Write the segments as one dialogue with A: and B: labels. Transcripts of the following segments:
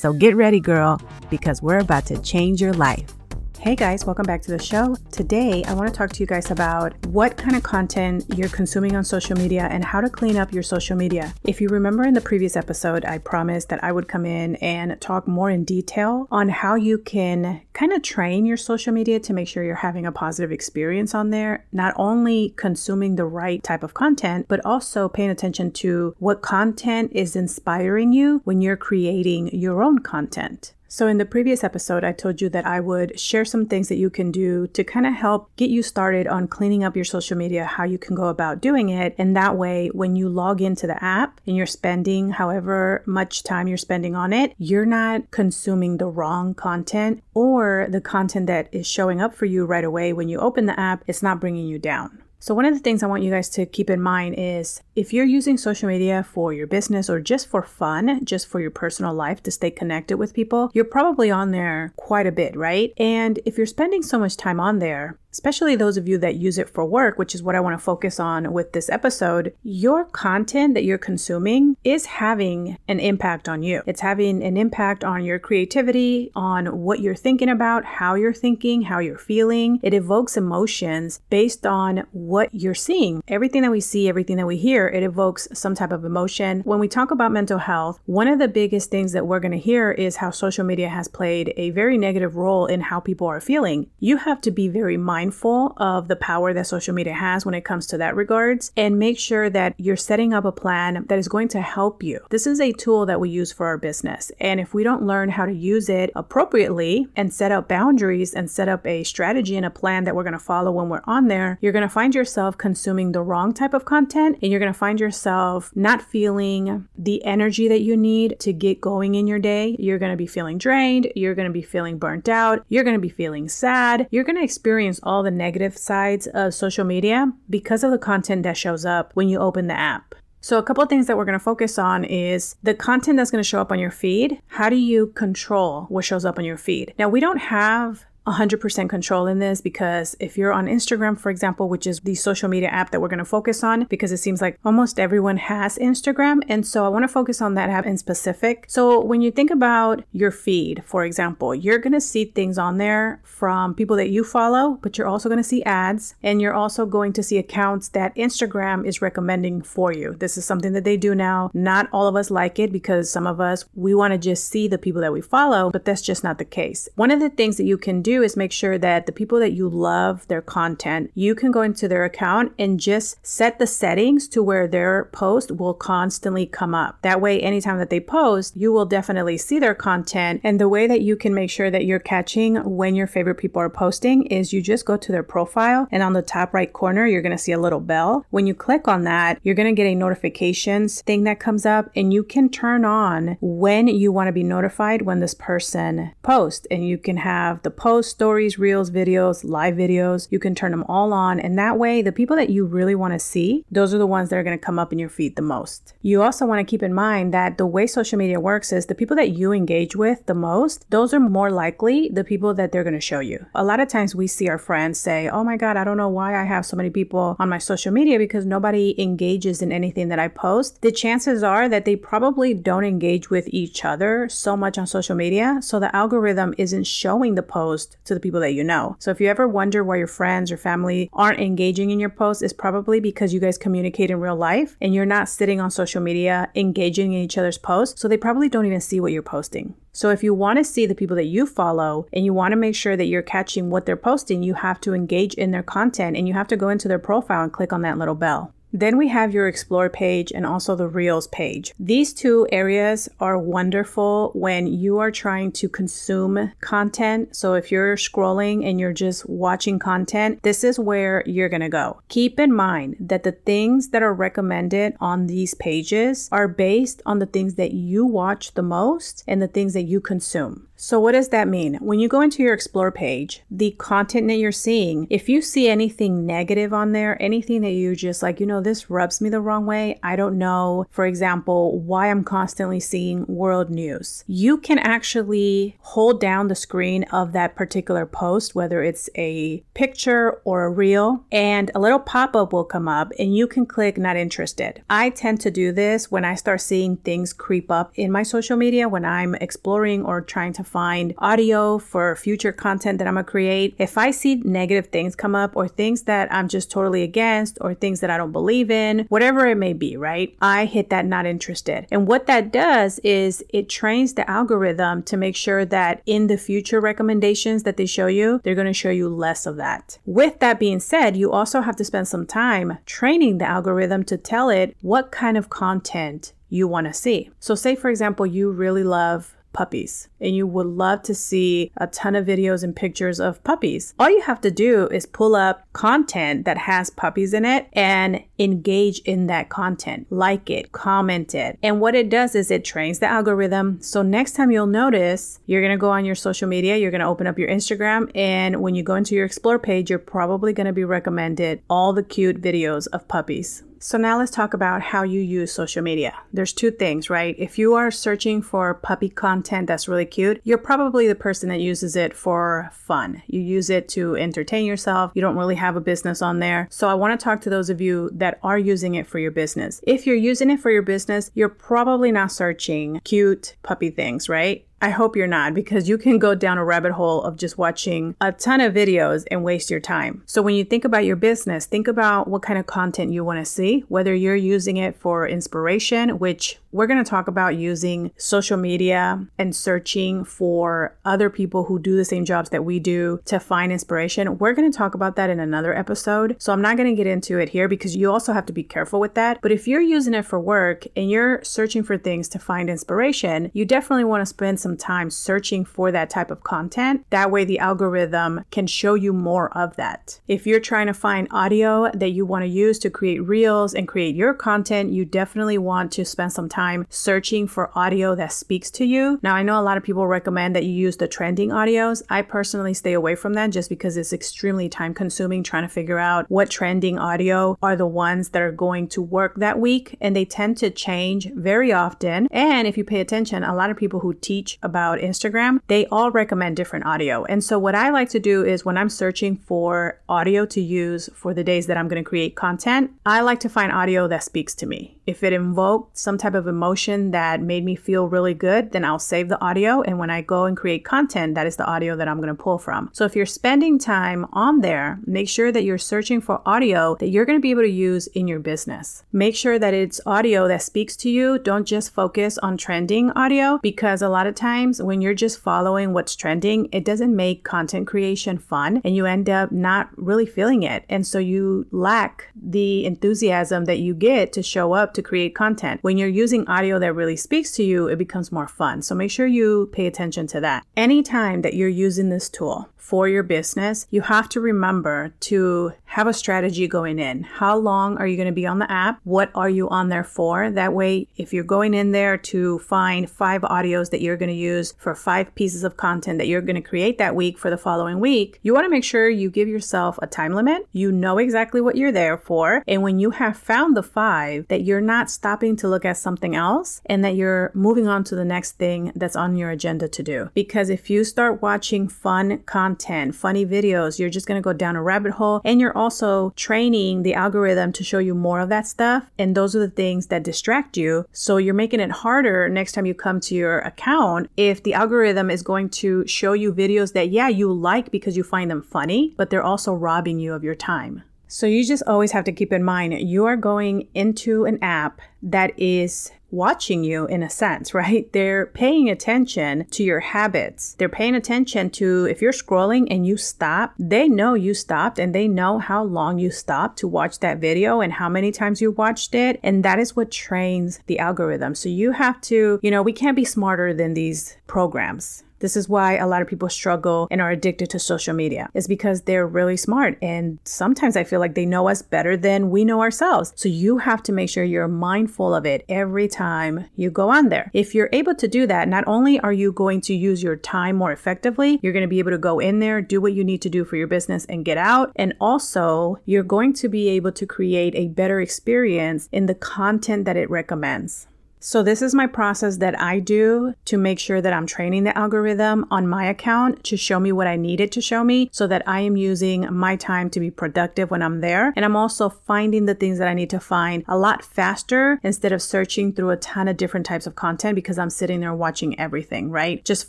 A: So get ready, girl, because we're about to change your life. Hey guys, welcome back to the show. Today, I want to talk to you guys about what kind of content you're consuming on social media and how to clean up your social media. If you remember in the previous episode, I promised that I would come in and talk more in detail on how you can kind of train your social media to make sure you're having a positive experience on there, not only consuming the right type of content, but also paying attention to what content is inspiring you when you're creating your own content. So, in the previous episode, I told you that I would share some things that you can do to kind of help get you started on cleaning up your social media, how you can go about doing it. And that way, when you log into the app and you're spending however much time you're spending on it, you're not consuming the wrong content or the content that is showing up for you right away when you open the app, it's not bringing you down. So, one of the things I want you guys to keep in mind is if you're using social media for your business or just for fun, just for your personal life to stay connected with people, you're probably on there quite a bit, right? And if you're spending so much time on there, especially those of you that use it for work, which is what I want to focus on with this episode, your content that you're consuming is having an impact on you. It's having an impact on your creativity, on what you're thinking about, how you're thinking, how you're feeling. It evokes emotions based on what you're seeing. Everything that we see, everything that we hear, it evokes some type of emotion. When we talk about mental health, one of the biggest things that we're going to hear is how social media has played a very negative role in how people are feeling. You have to be very mindful of the power that social media has when it comes to that regards and make sure that you're setting up a plan that is going to help you. This is a tool that we use for our business. And if we don't learn how to use it appropriately and set up boundaries and set up a strategy and a plan that we're going to follow when we're on there, you're going to find yourself consuming the wrong type of content and you're going to find yourself not feeling the energy that you need to get going in your day. You're going to be feeling drained. You're going to be feeling burnt out. You're going to be feeling sad. You're going to experience all the negative sides of social media because of the content that shows up when you open the app. So, a couple of things that we're going to focus on is the content that's going to show up on your feed. How do you control what shows up on your feed? Now, we don't have 100% control in this because if you're on Instagram, for example, which is the social media app that we're going to focus on, because it seems like almost everyone has Instagram. And so I want to focus on that app in specific. So when you think about your feed, for example, you're going to see things on there from people that you follow, but you're also going to see ads and you're also going to see accounts that Instagram is recommending for you. This is something that they do now. Not all of us like it because some of us, we want to just see the people that we follow, but that's just not the case. One of the things that you can do is make sure that the people that you love their content, you can go into their account and just set the settings to where their post will constantly come up. That way, anytime that they post, you will definitely see their content. And the way that you can make sure that you're catching when your favorite people are posting is you just go to their profile and on the top right corner, you're going to see a little bell. When you click on that, you're going to get a notifications thing that comes up and you can turn on when you want to be notified when this person posts and you can have the post stories, reels, videos, live videos. You can turn them all on. And that way, the people that you really want to see, those are the ones that are going to come up in your feed the most. You also want to keep in mind that the way social media works is the people that you engage with the most, those are more likely the people that they're going to show you. A lot of times we see our friends say, Oh my God, I don't know why I have so many people on my social media because nobody engages in anything that I post. The chances are that they probably don't engage with each other so much on social media. So the algorithm isn't showing the post to the people that you know. So if you ever wonder why your friends or family aren't engaging in your posts, it's probably because you guys communicate in real life and you're not sitting on social media engaging in each other's posts. So they probably don't even see what you're posting. So if you want to see the people that you follow and you want to make sure that you're catching what they're posting, you have to engage in their content and you have to go into their profile and click on that little bell. Then we have your Explore page and also the Reels page. These two areas are wonderful when you are trying to consume content. So if you're scrolling and you're just watching content, this is where you're going to go. Keep in mind that the things that are recommended on these pages are based on the things that you watch the most and the things that you consume. So, what does that mean? When you go into your Explore page, the content that you're seeing, if you see anything negative on there, anything that you just like, you know, this rubs me the wrong way, I don't know, for example, why I'm constantly seeing world news, you can actually hold down the screen of that particular post, whether it's a picture or a reel, and a little pop up will come up and you can click not interested. I tend to do this when I start seeing things creep up in my social media when I'm exploring or trying to find audio for future content that I'm gonna create. If I see negative things come up or things that I'm just totally against or things that I don't believe in, whatever it may be, right? I hit that not interested. And what that does is it trains the algorithm to make sure that in the future recommendations that they show you, they're gonna show you less of that. With that being said, you also have to spend some time training the algorithm to tell it what kind of content you want to see. So, say for example, you really love puppies and you would love to see a ton of videos and pictures of puppies. All you have to do is pull up content that has puppies in it and engage in that content, like it, comment it. And what it does is it trains the algorithm. So next time you'll notice, you're going to go on your social media, you're going to open up your Instagram, and when you go into your explore page, you're probably going to be recommended all the cute videos of puppies. So now let's talk about how you use social media. There's two things, right? If you are searching for puppy content that's really cute, you're probably the person that uses it for fun. You use it to entertain yourself. You don't really have a business on there. So I want to talk to those of you that are using it for your business. If you're using it for your business, you're probably not searching cute puppy things, right? I hope you're not because you can go down a rabbit hole of just watching a ton of videos and waste your time. So when you think about your business, think about what kind of content you want to see, whether you're using it for inspiration, which we're going to talk about using social media and searching for other people who do the same jobs that we do to find inspiration. We're going to talk about that in another episode. So I'm not going to get into it here because you also have to be careful with that. But if you're using it for work and you're searching for things to find inspiration, you definitely want to spend some time searching for that type of content. That way, the algorithm can show you more of that. If you're trying to find audio that you want to use to create reels and create your content, you definitely want to spend some time searching for audio that speaks to you. Now, I know a lot of people recommend that you use the trending audios. I personally stay away from that just because it's extremely time consuming trying to figure out what trending audio are the ones that are going to work that week. And they tend to change very often. And if you pay attention, a lot of people who teach about Instagram, they all recommend different audio. And so, what I like to do is when I'm searching for audio to use for the days that I'm going to create content, I like to find audio that speaks to me. If it invoked some type of emotion that made me feel really good, then I'll save the audio. And when I go and create content, that is the audio that I'm going to pull from. So if you're spending time on there, make sure that you're searching for audio that you're going to be able to use in your business. Make sure that it's audio that speaks to you. Don't just focus on trending audio because a lot of times when you're just following what's trending, it doesn't make content creation fun and you end up not really feeling it. And so you lack the enthusiasm that you get to show up to create content. When you're using audio that really speaks to you, it becomes more fun. So make sure you pay attention to that. Anytime that you're using this tool, for your business, you have to remember to have a strategy going in. How long are you going to be on the app? What are you on there for? That way, if you're going in there to find five audios that you're going to use for five pieces of content that you're going to create that week for the following week, you want to make sure you give yourself a time limit. You know exactly what you're there for. And when you have found the five, that you're not stopping to look at something else and that you're moving on to the next thing that's on your agenda to do. Because if you start watching fun content, content, funny videos, you're just going to go down a rabbit hole. And you're also training the algorithm to show you more of that stuff. And those are the things that distract you. So you're making it harder next time you come to your account if the algorithm is going to show you videos that, yeah, you like because you find them funny, but they're also robbing you of your time. So you just always have to keep in mind you are going into an app that is watching you in a sense, right? They're paying attention to your habits. They're paying attention to if you're scrolling and you stop, they know you stopped and they know how long you stopped to watch that video and how many times you watched it. And that is what trains the algorithm. So you have to, you know, we can't be smarter than these programs. This is why a lot of people struggle and are addicted to social media. Is because they're really smart and sometimes I feel like they know us better than we know ourselves. So you have to make sure you're mindful of it every time you go on there. If you're able to do that, not only are you going to use your time more effectively, you're going to be able to go in there, do what you need to do for your business and get out, and also you're going to be able to create a better experience in the content that it recommends. So, this is my process that I do to make sure that I'm training the algorithm on my account to show me what I need it to show me so that I am using my time to be productive when I'm there. And I'm also finding the things that I need to find a lot faster instead of searching through a ton of different types of content because I'm sitting there watching everything, right? Just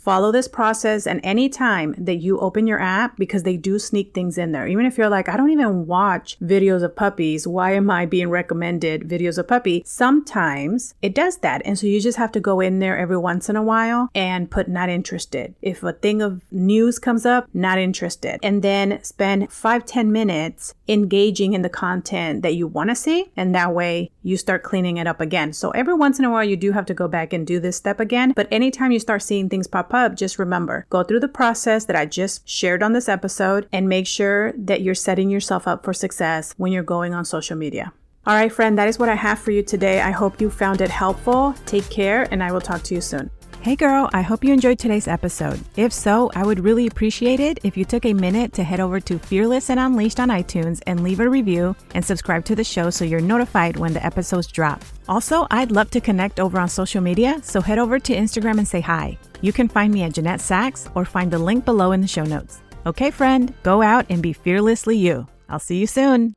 A: follow this process. And anytime that you open your app, because they do sneak things in there, even if you're like, I don't even watch videos of puppies, why am I being recommended videos of puppy? Sometimes it does that. And so you just have to go in there every once in a while and put not interested. If a thing of news comes up, not interested. And then spend five ten minutes engaging in the content that you want to see. And that way you start cleaning it up again. So every once in a while, you do have to go back and do this step again. But anytime you start seeing things pop up, just remember go through the process that I just shared on this episode and make sure that you're setting yourself up for success when you're going on social media. All right, friend, that is what I have for you today. I hope you found it helpful. Take care, and I will talk to you soon. Hey girl, I hope you enjoyed today's episode. If so, I would really appreciate it if you took a minute to head over to Fearless and Unleashed on iTunes and leave a review and subscribe to the show so you're notified when the episodes drop. Also, I'd love to connect over on social media, so head over to Instagram and say hi. You can find me at Jeannet Sacks or find the link below in the show notes. Okay, friend, go out and be fearlessly you. I'll see you soon.